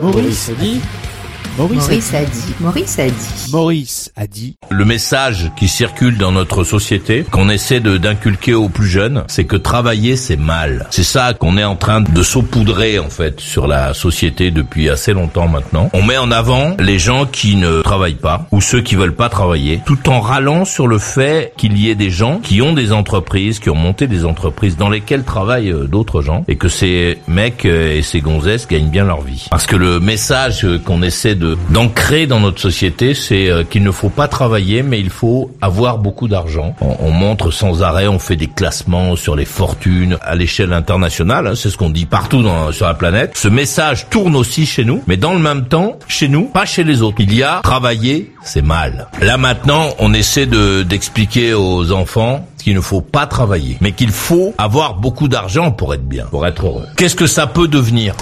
Maurice dit. Maurice, Maurice a dit. Maurice a dit. Maurice a dit. Le message qui circule dans notre société, qu'on essaie de d'inculquer aux plus jeunes, c'est que travailler c'est mal. C'est ça qu'on est en train de saupoudrer en fait sur la société depuis assez longtemps maintenant. On met en avant les gens qui ne travaillent pas ou ceux qui veulent pas travailler, tout en râlant sur le fait qu'il y ait des gens qui ont des entreprises, qui ont monté des entreprises dans lesquelles travaillent euh, d'autres gens et que ces mecs euh, et ces gonzesses gagnent bien leur vie. Parce que le message euh, qu'on essaie de d'ancrer dans notre société, c'est euh, qu'il ne faut pas travailler, mais il faut avoir beaucoup d'argent. On, on montre sans arrêt, on fait des classements sur les fortunes à l'échelle internationale. hein, c'est ce qu'on dit partout dans, sur la planète. Ce message tourne aussi chez nous, mais dans le même temps, chez nous, pas chez les autres. Il y a travailler, c'est mal. Là maintenant, on essaie de d'expliquer aux enfants qu'il ne faut pas travailler, mais qu'il faut avoir beaucoup d'argent pour être bien, pour être heureux. Qu'est-ce que ça peut devenir?